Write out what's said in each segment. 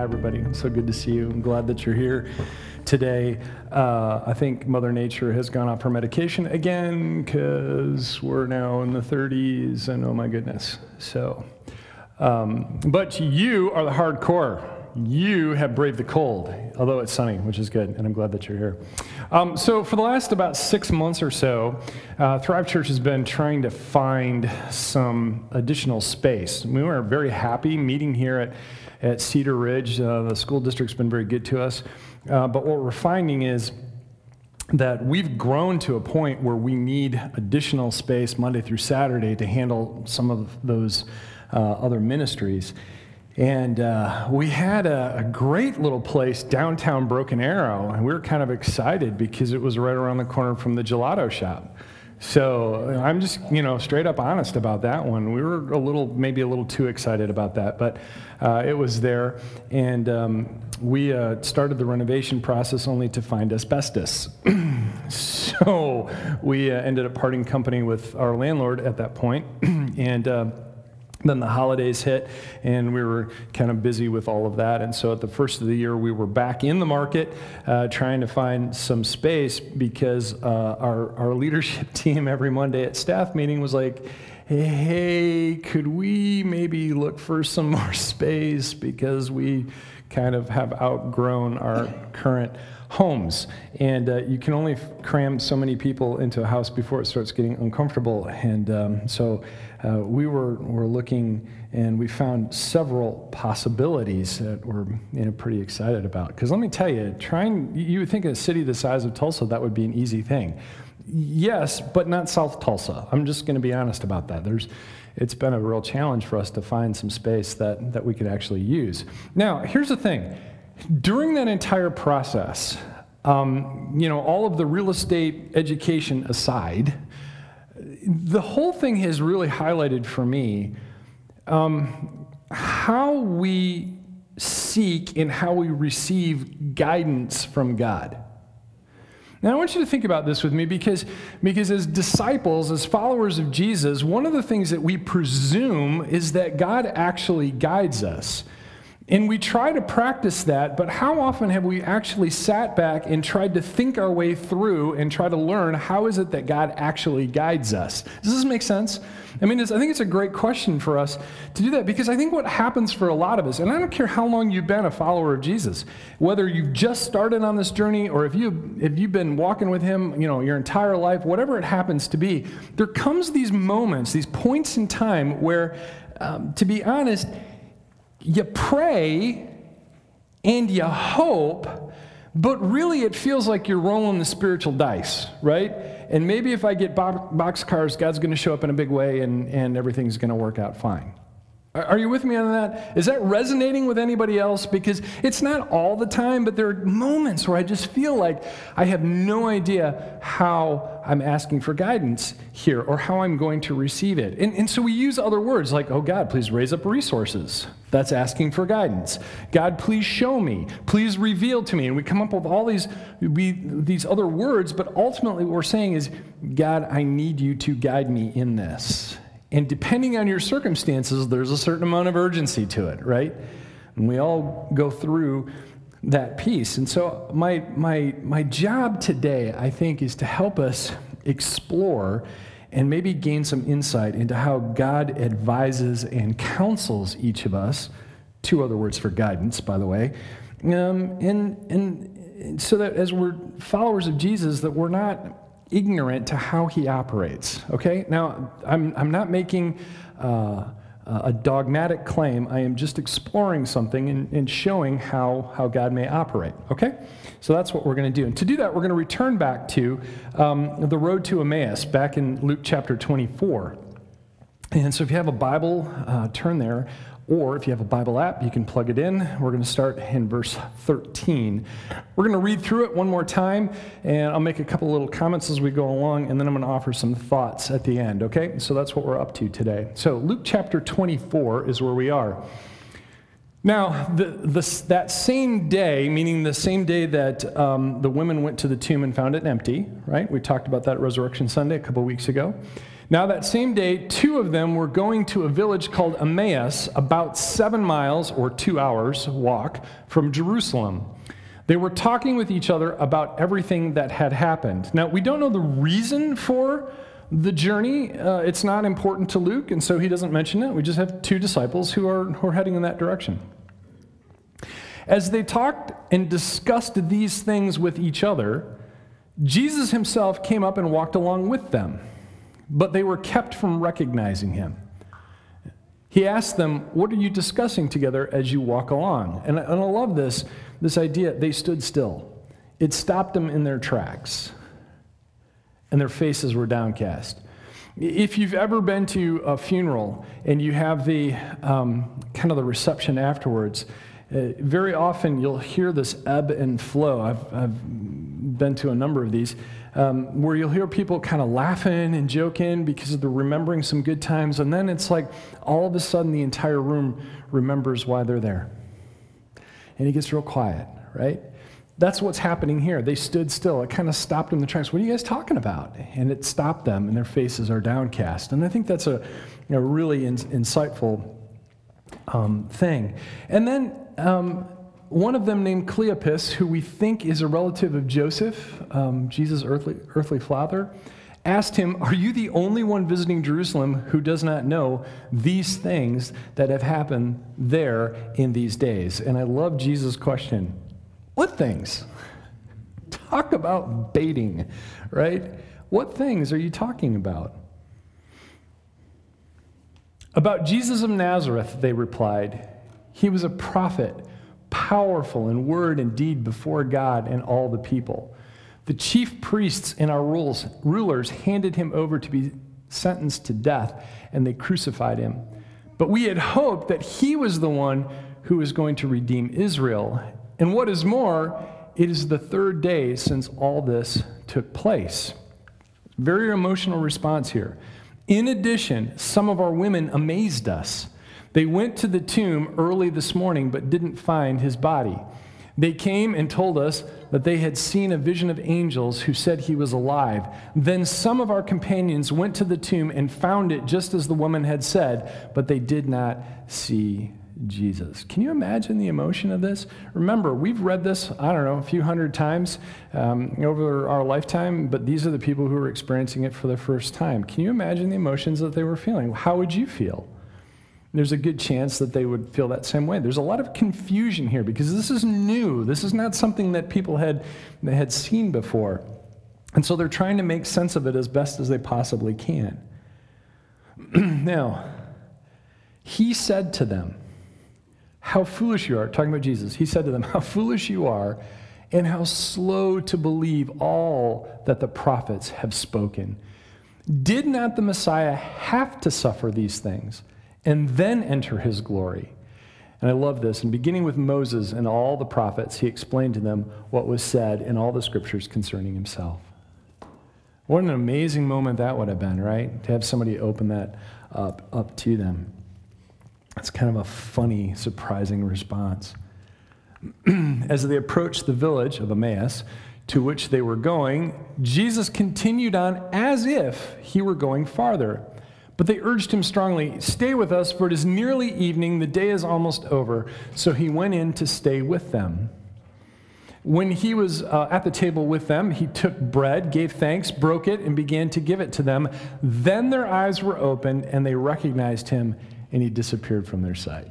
Hi, everybody. So good to see you. I'm glad that you're here today. Uh, I think Mother Nature has gone off her medication again because we're now in the 30s, and oh my goodness. So, um, but you are the hardcore. You have braved the cold, although it's sunny, which is good, and I'm glad that you're here. Um, so, for the last about six months or so, uh, Thrive Church has been trying to find some additional space. We were very happy meeting here at, at Cedar Ridge. Uh, the school district's been very good to us. Uh, but what we're finding is that we've grown to a point where we need additional space Monday through Saturday to handle some of those uh, other ministries. And uh, we had a, a, great little place downtown Broken Arrow, and we were kind of excited because it was right around the corner from the gelato shop. So I'm just, you know, straight up honest about that one. We were a little, maybe a little too excited about that, but uh, it was there. And um, we uh, started the renovation process only to find asbestos. so we uh, ended up parting company with our landlord at that point, and uh, then the holidays hit, and we were kind of busy with all of that. And so at the first of the year, we were back in the market uh, trying to find some space because uh, our, our leadership team every Monday at staff meeting was like, hey, could we maybe look for some more space because we kind of have outgrown our current homes. And uh, you can only cram so many people into a house before it starts getting uncomfortable. And um, so uh, we were, were looking and we found several possibilities that we're you know, pretty excited about. Because let me tell you, trying, you would think in a city the size of Tulsa, that would be an easy thing. Yes, but not South Tulsa. I'm just going to be honest about that. There's, it's been a real challenge for us to find some space that, that we could actually use. Now, here's the thing during that entire process, um, you know, all of the real estate education aside, the whole thing has really highlighted for me um, how we seek and how we receive guidance from God. Now, I want you to think about this with me because, because as disciples, as followers of Jesus, one of the things that we presume is that God actually guides us. And we try to practice that, but how often have we actually sat back and tried to think our way through and try to learn how is it that God actually guides us? Does this make sense? I mean, I think it's a great question for us to do that because I think what happens for a lot of us, and I don't care how long you've been a follower of Jesus, whether you've just started on this journey or if you if you've been walking with Him, you know, your entire life, whatever it happens to be, there comes these moments, these points in time where, um, to be honest you pray and you hope, but really it feels like you're rolling the spiritual dice, right? And maybe if I get box cars, God's going to show up in a big way and, and everything's going to work out fine. Are you with me on that? Is that resonating with anybody else? Because it's not all the time, but there are moments where I just feel like I have no idea how I'm asking for guidance here or how I'm going to receive it. And, and so we use other words like, oh God, please raise up resources. That's asking for guidance. God, please show me. Please reveal to me. And we come up with all these, we, these other words, but ultimately what we're saying is, God, I need you to guide me in this. And depending on your circumstances, there's a certain amount of urgency to it, right? And we all go through that piece. And so, my, my, my job today, I think, is to help us explore and maybe gain some insight into how God advises and counsels each of us. Two other words for guidance, by the way. Um, and, and so that as we're followers of Jesus, that we're not ignorant to how he operates. Okay? Now, I'm, I'm not making uh, a dogmatic claim. I am just exploring something and, and showing how, how God may operate. Okay? So that's what we're going to do. And to do that, we're going to return back to um, the road to Emmaus, back in Luke chapter 24. And so if you have a Bible, uh, turn there. Or if you have a Bible app, you can plug it in. We're going to start in verse 13. We're going to read through it one more time, and I'll make a couple little comments as we go along, and then I'm going to offer some thoughts at the end, okay? So that's what we're up to today. So Luke chapter 24 is where we are. Now, the, the, that same day, meaning the same day that um, the women went to the tomb and found it empty, right? We talked about that Resurrection Sunday a couple weeks ago. Now, that same day, two of them were going to a village called Emmaus, about seven miles or two hours walk from Jerusalem. They were talking with each other about everything that had happened. Now, we don't know the reason for the journey. Uh, it's not important to Luke, and so he doesn't mention it. We just have two disciples who are, who are heading in that direction. As they talked and discussed these things with each other, Jesus himself came up and walked along with them but they were kept from recognizing him. He asked them, What are you discussing together as you walk along? And, and I love this, this idea. They stood still, it stopped them in their tracks, and their faces were downcast. If you've ever been to a funeral and you have the um, kind of the reception afterwards, uh, very often you'll hear this ebb and flow. I've, I've been to a number of these um, where you'll hear people kind of laughing and joking because they're remembering some good times, and then it's like all of a sudden the entire room remembers why they're there. And it gets real quiet, right? That's what's happening here. They stood still. It kind of stopped them in the tracks. What are you guys talking about? And it stopped them, and their faces are downcast. And I think that's a, really in, insightful um, thing. And then um, one of them named Cleopas, who we think is a relative of Joseph, um, Jesus' earthly, earthly father, asked him, Are you the only one visiting Jerusalem who does not know these things that have happened there in these days? And I love Jesus' question What things? Talk about baiting, right? What things are you talking about? About Jesus of Nazareth, they replied. He was a prophet powerful in word and deed before God and all the people. The chief priests and our rules, rulers handed him over to be sentenced to death, and they crucified him. But we had hoped that he was the one who was going to redeem Israel. And what is more, it is the third day since all this took place. Very emotional response here. In addition, some of our women amazed us. They went to the tomb early this morning but didn't find his body. They came and told us that they had seen a vision of angels who said he was alive. Then some of our companions went to the tomb and found it just as the woman had said, but they did not see Jesus. Can you imagine the emotion of this? Remember, we've read this, I don't know, a few hundred times um, over our lifetime, but these are the people who are experiencing it for the first time. Can you imagine the emotions that they were feeling? How would you feel? There's a good chance that they would feel that same way. There's a lot of confusion here because this is new. This is not something that people had, had seen before. And so they're trying to make sense of it as best as they possibly can. now, he said to them, How foolish you are, talking about Jesus. He said to them, How foolish you are, and how slow to believe all that the prophets have spoken. Did not the Messiah have to suffer these things? And then enter his glory. And I love this. And beginning with Moses and all the prophets, he explained to them what was said in all the scriptures concerning himself. What an amazing moment that would have been, right? To have somebody open that up, up to them. It's kind of a funny, surprising response. As they approached the village of Emmaus, to which they were going, Jesus continued on as if he were going farther. But they urged him strongly, Stay with us, for it is nearly evening, the day is almost over. So he went in to stay with them. When he was uh, at the table with them, he took bread, gave thanks, broke it, and began to give it to them. Then their eyes were opened, and they recognized him, and he disappeared from their sight.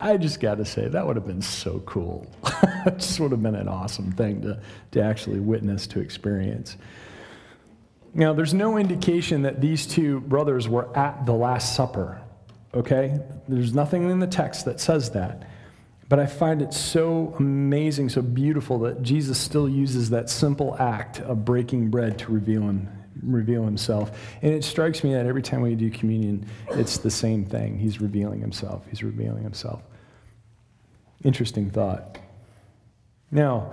I just got to say, that would have been so cool. it just would have been an awesome thing to, to actually witness, to experience. Now, there's no indication that these two brothers were at the Last Supper, okay? There's nothing in the text that says that. But I find it so amazing, so beautiful that Jesus still uses that simple act of breaking bread to reveal, him, reveal himself. And it strikes me that every time we do communion, it's the same thing. He's revealing himself. He's revealing himself. Interesting thought. Now,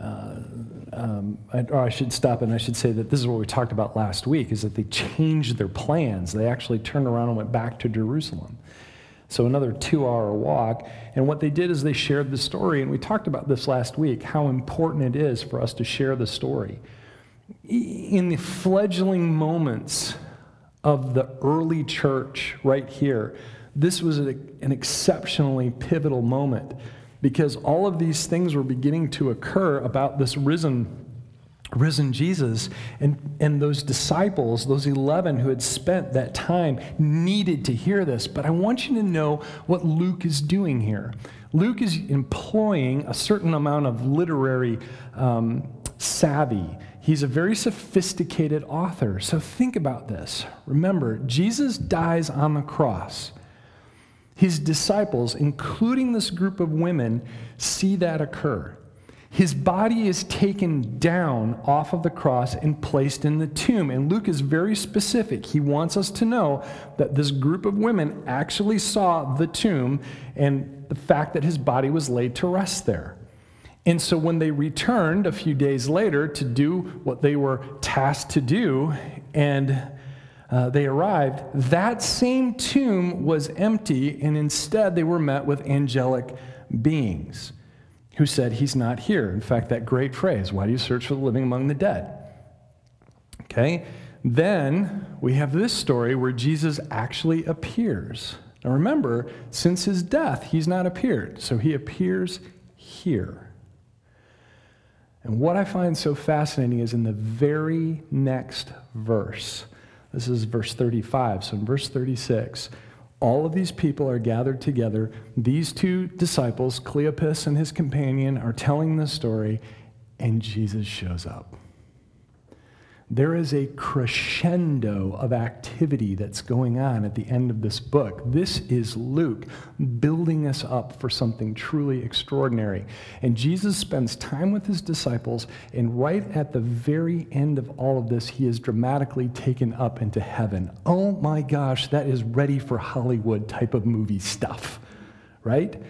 uh, um, or I should stop and I should say that this is what we talked about last week, is that they changed their plans. They actually turned around and went back to Jerusalem. So another two hour walk. And what they did is they shared the story. And we talked about this last week, how important it is for us to share the story in the fledgling moments of the early church right here, this was an exceptionally pivotal moment because all of these things were beginning to occur about this risen risen Jesus and, and those disciples, those 11 who had spent that time, needed to hear this. But I want you to know what Luke is doing here. Luke is employing a certain amount of literary um, savvy He's a very sophisticated author. So think about this. Remember, Jesus dies on the cross. His disciples, including this group of women, see that occur. His body is taken down off of the cross and placed in the tomb. And Luke is very specific. He wants us to know that this group of women actually saw the tomb and the fact that his body was laid to rest there. And so when they returned a few days later to do what they were tasked to do, and uh, they arrived, that same tomb was empty, and instead they were met with angelic beings who said, He's not here. In fact, that great phrase, Why do you search for the living among the dead? Okay? Then we have this story where Jesus actually appears. Now remember, since his death, he's not appeared. So he appears here. And what I find so fascinating is in the very next verse. This is verse 35. So in verse 36, all of these people are gathered together. These two disciples, Cleopas and his companion, are telling the story, and Jesus shows up there is a crescendo of activity that's going on at the end of this book. This is Luke building us up for something truly extraordinary. And Jesus spends time with his disciples, and right at the very end of all of this, he is dramatically taken up into heaven. Oh my gosh, that is ready for Hollywood type of movie stuff, right?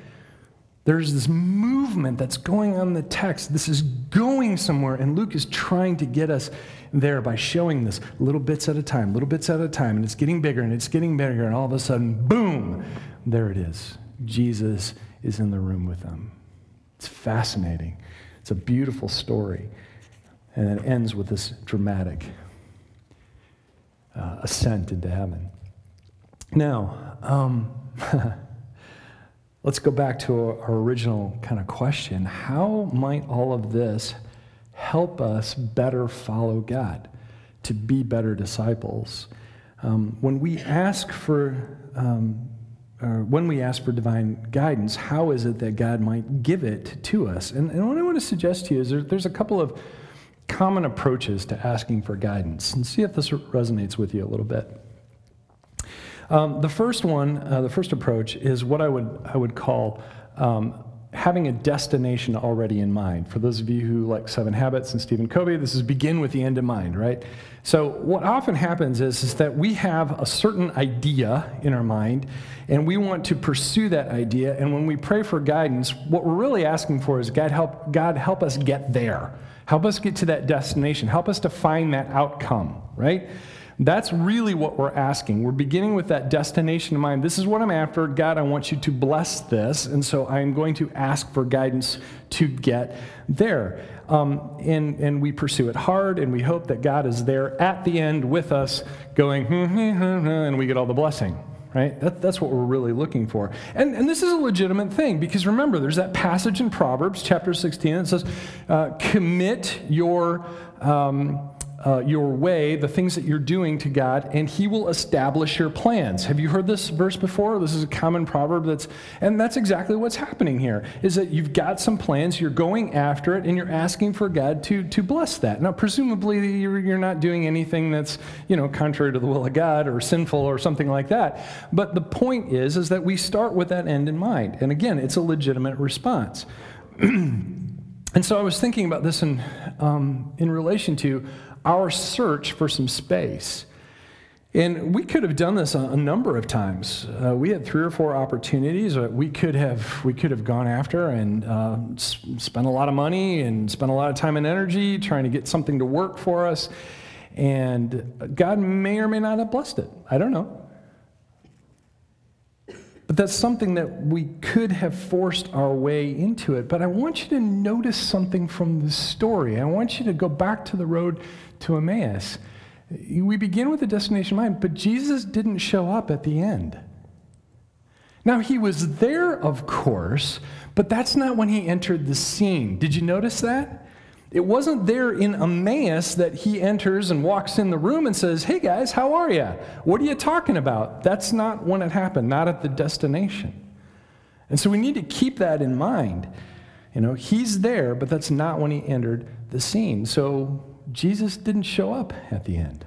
There's this movement that's going on in the text. This is going somewhere, and Luke is trying to get us there by showing this little bits at a time, little bits at a time, and it's getting bigger and it's getting bigger, and all of a sudden, boom, there it is. Jesus is in the room with them. It's fascinating. It's a beautiful story. And it ends with this dramatic uh, ascent into heaven. Now, um, let's go back to our, our original kind of question. How might all of this help us better follow God, to be better disciples. Um, when we ask for um, when we ask for divine guidance, how is it that God might give it to us? And, and what I want to suggest to you is there, there's a couple of common approaches to asking for guidance, and see if this resonates with you a little bit. Um, the first one, uh, the first approach, is what I would I would call um, having a destination already in mind. For those of you who like Seven Habits and Stephen Covey, this is begin with the end in mind, right? So what often happens is, is that we have a certain idea in our mind, and we want to pursue that idea. And when we pray for guidance, what we're really asking for is God help God help us get there. Help us get to that destination. Help us to find that outcome, right? That's really what we're asking. We're beginning with that destination in mind. This is what I'm after. God, I want you to bless this. And so I'm going to ask for guidance to get there. Um, and, and we pursue it hard, and we hope that God is there at the end with us, going, hmm, hmm, hmm, and we get all the blessing right? That, that's what we're really looking for. And, and this is a legitimate thing because remember, there's that passage in Proverbs chapter 16 that says, uh, commit your. Um, uh, your way, the things that you're doing to God, and He will establish your plans. Have you heard this verse before? This is a common proverb that's, and that's exactly what's happening here. Is that you've got some plans, you're going after it, and you're asking for God to to bless that. Now, presumably, you're, you're not doing anything that's you know contrary to the will of God or sinful or something like that. But the point is, is that we start with that end in mind, and again, it's a legitimate response. And so I was thinking about this in, um, in relation to our search for some space. And we could have done this a, a number of times. Uh, we had three or four opportunities that we could have we could have gone after and uh, s- spent a lot of money and spent a lot of time and energy trying to get something to work for us. And God may or may not have blessed it. I don't know. But that's something that we could have forced our way into it. But I want you to notice something from the story. I want you to go back to the road to Emmaus. We begin with the destination in mind, but Jesus didn't show up at the end. Now, he was there, of course, but that's not when he entered the scene. Did you notice that? It wasn't there in Emmaus that he enters and walks in the room and says, Hey guys, how are you? What are you talking about? That's not when it happened, not at the destination. And so we need to keep that in mind. You know, he's there, but that's not when he entered the scene. So Jesus didn't show up at the end.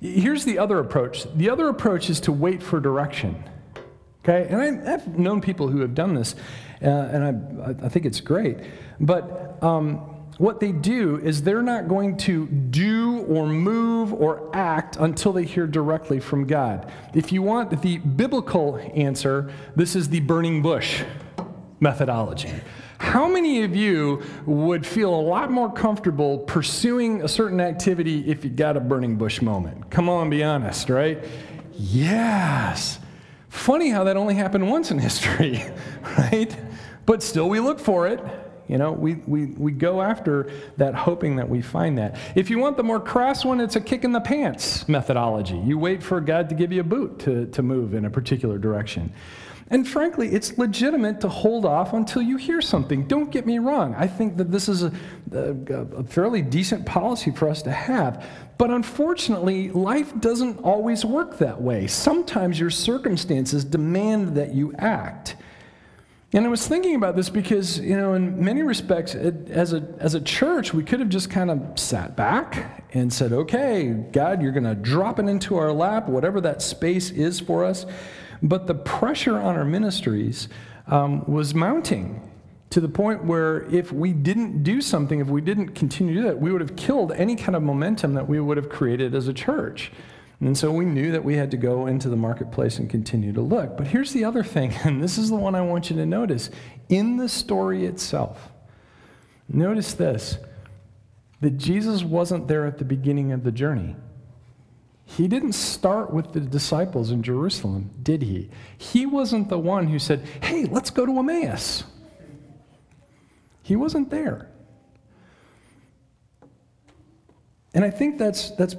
Here's the other approach the other approach is to wait for direction. Okay? And I, have known people who have done this, uh, and I, I think it's great. But um, what they do is they're not going to do or move or act until they hear directly from God. If you want the biblical answer, this is the burning bush methodology. How many of you would feel a lot more comfortable pursuing a certain activity if you got a burning bush moment? Come on, be honest, right? Yes. Funny how that only happened once in history, right? But still, we look for it. You know, we, we, we go after that hoping that we find that. If you want the more crass one, it's a kick in the pants methodology. You wait for God to give you a boot to, to move in a particular direction. And frankly, it's legitimate to hold off until you hear something. Don't get me wrong. I think that this is a, a, a, fairly decent policy for us to have. But unfortunately, life doesn't always work that way. Sometimes your circumstances demand that you act. And I was thinking about this because, you know, in many respects, it, as, a, as a church, we could have just kind of sat back and said, okay, God, you're going to drop it into our lap, whatever that space is for us. But the pressure on our ministries um, was mounting to the point where if we didn't do something, if we didn't continue to do that, we would have killed any kind of momentum that we would have created as a church. And so we knew that we had to go into the marketplace and continue to look. But here's the other thing, and this is the one I want you to notice. In the story itself, notice this that Jesus wasn't there at the beginning of the journey. He didn't start with the disciples in Jerusalem, did he? He wasn't the one who said, hey, let's go to Emmaus. He wasn't there. And I think that's, that's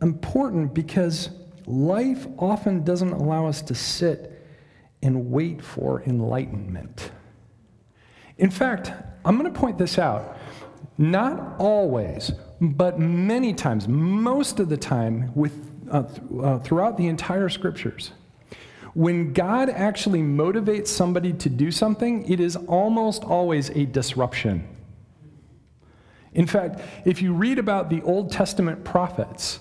important because life often doesn't allow us to sit and wait for enlightenment. In fact, I'm going to point this out. Not always, but many times, most of the time, with, uh, th- uh, throughout the entire scriptures, when God actually motivates somebody to do something, it is almost always a disruption. In fact, if you read about the Old Testament prophets,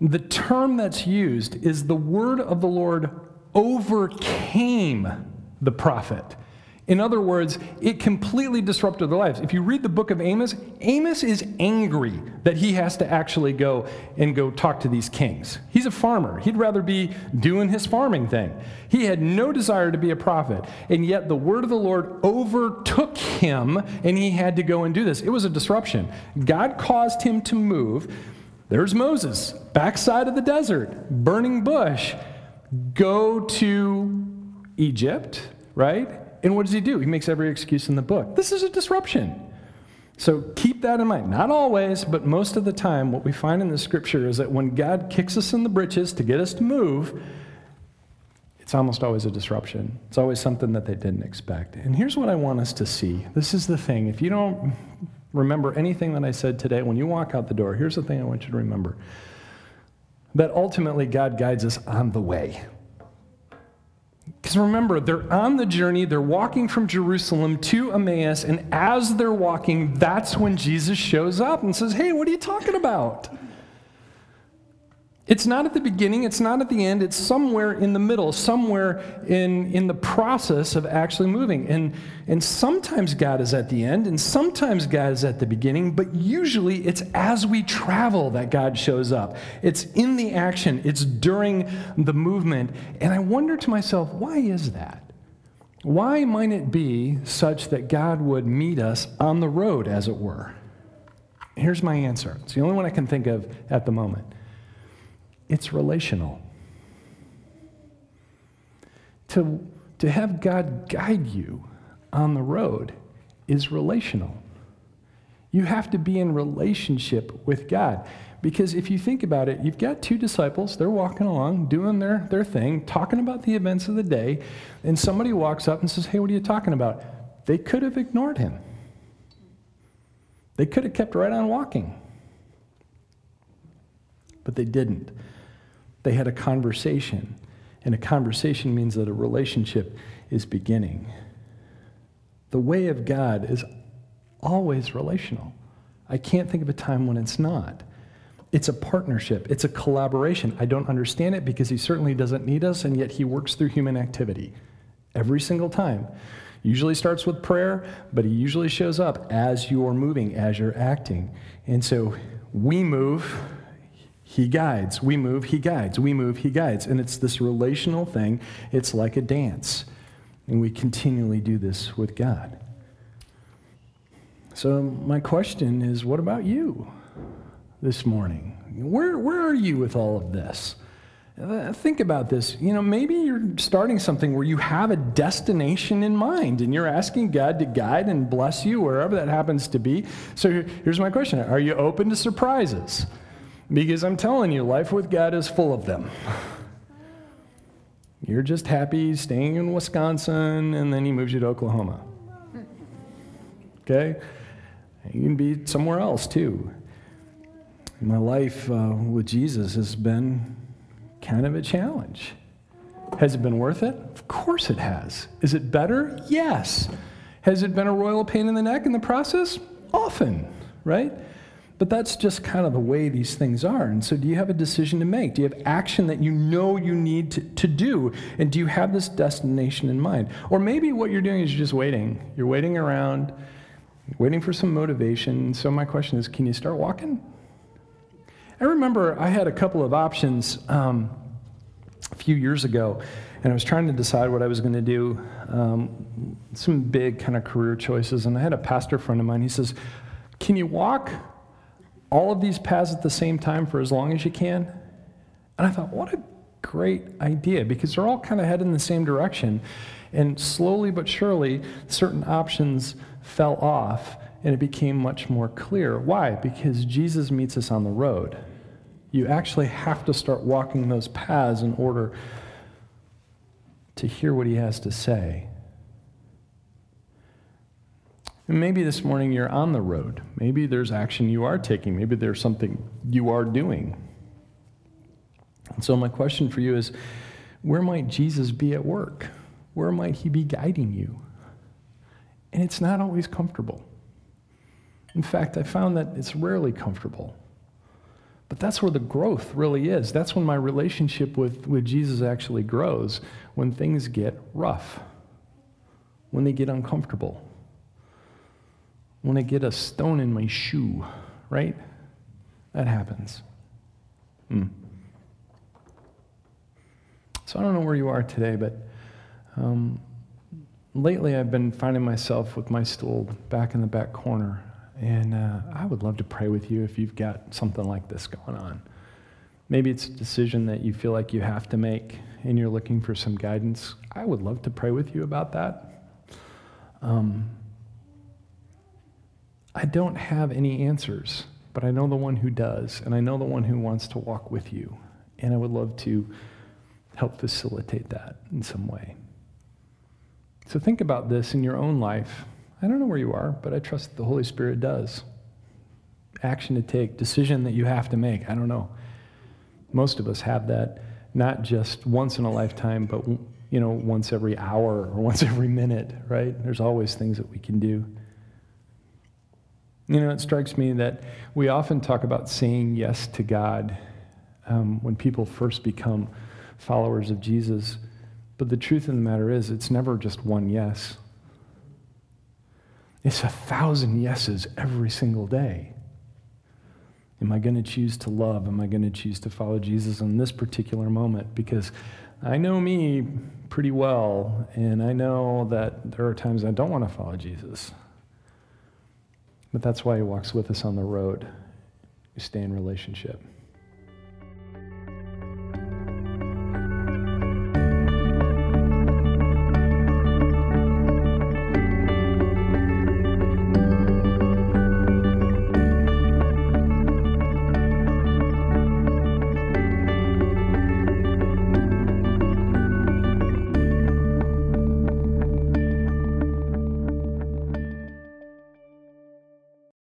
the term that's used is the word of the Lord overcame the prophet. In other words, it completely disrupted their lives. If you read the book of Amos, Amos is angry that he has to actually go and go talk to these kings. He's a farmer. He'd rather be doing his farming thing. He had no desire to be a prophet, and yet the word of the Lord overtook him, and he had to go and do this. It was a disruption. God caused him to move there's Moses, backside of the desert, burning bush. Go to Egypt, right? And what does he do? He makes every excuse in the book. This is a disruption. So keep that in mind. Not always, but most of the time, what we find in the scripture is that when God kicks us in the britches to get us to move, it's almost always a disruption. It's always something that they didn't expect. And here's what I want us to see. This is the thing. If you don't remember anything that I said today, when you walk out the door, here's the thing I want you to remember that ultimately God guides us on the way. Because remember, they're on the journey, they're walking from Jerusalem to Emmaus, and as they're walking, that's when Jesus shows up and says, Hey, what are you talking about? It's not at the beginning, it's not at the end, it's somewhere in the middle, somewhere in, in the process of actually moving. And, and sometimes God is at the end, and sometimes God is at the beginning, but usually it's as we travel that God shows up. It's in the action, it's during the movement. And I wonder to myself, why is that? Why might it be such that God would meet us on the road, as it were? Here's my answer. It's the only one I can think of at the moment it's relational. To, to have God guide you on the road is relational. You have to be in relationship with God. Because if you think about it, you've got two disciples, they're walking along, doing their, their thing, talking about the events of the day, and somebody walks up and says, Hey, what are you talking about? They could have ignored him. They could have kept right on walking. But they didn't. They had a conversation, and a conversation means that a relationship is beginning. The way of God is always relational. I can't think of a time when it's not. It's a partnership, it's a collaboration. I don't understand it because he certainly doesn't need us, and yet he works through human activity every single time. Usually starts with prayer, but he usually shows up as you're moving, as you're acting. And so we move, he guides. We move, he guides. We move, he guides. And it's this relational thing. It's like a dance. And we continually do this with God. So, my question is what about you this morning? Where, where are you with all of this? Uh, think about this. You know, maybe you're starting something where you have a destination in mind and you're asking God to guide and bless you wherever that happens to be. So here's my question Are you open to surprises? Because I'm telling you, life with God is full of them. You're just happy staying in Wisconsin, and then he moves you to Oklahoma. Okay? You can be somewhere else too. My life uh, with Jesus has been kind of a challenge. Has it been worth it? Of course it has. Is it better? Yes. Has it been a royal pain in the neck in the process? Often, right? But that's just kind of the way these things are. And so, do you have a decision to make? Do you have action that you know you need to, to do? And do you have this destination in mind? Or maybe what you're doing is you're just waiting. You're waiting around, waiting for some motivation. So, my question is can you start walking? I remember I had a couple of options um, a few years ago, and I was trying to decide what I was going to do. Um, some big kind of career choices. And I had a pastor friend of mine. He says, Can you walk all of these paths at the same time for as long as you can. And I thought, what a great idea because they're all kind of heading in the same direction. And slowly but surely, certain options fell off and it became much more clear. Why? Because Jesus meets us on the road. You actually have to start walking those paths in order to hear what he has to say. And maybe this morning you're on the road. Maybe there's action you are taking. Maybe there's something you are doing. And so, my question for you is where might Jesus be at work? Where might he be guiding you? And it's not always comfortable. In fact, I found that it's rarely comfortable. But that's where the growth really is. That's when my relationship with, with Jesus actually grows, when things get rough, when they get uncomfortable when I get a stone in my shoe, right? That happens. Hmm. So I don't know where you are today, but um, lately I've been finding myself with my stool back in the back corner. And uh, I would love to pray with you if you've got something like this going on. Maybe it's a decision that you feel like you have to make and you're looking for some guidance. I would love to pray with you about that. Um, I don't have any answers, but I know the one who does, and I know the one who wants to walk with you. And I would love to help facilitate that in some way. So think about this in your own life. I don't know where you are, but I trust the Holy Spirit does. Action to take, decision that you have to make. I don't know. Most of us have that not just once in a lifetime, but you know, once every hour or once every minute, right? There's always things that we can do. You know, it strikes me that we often talk about saying yes to God um, when people first become followers of Jesus. But the truth of the matter is, it's never just one yes. It's a thousand yeses every single day. Am I going to choose to love? Am I going to choose to follow Jesus in this particular moment? Because I know me pretty well, and I know that there are times I don't want to follow Jesus. But that's why he walks with us on the road. We stay in relationship.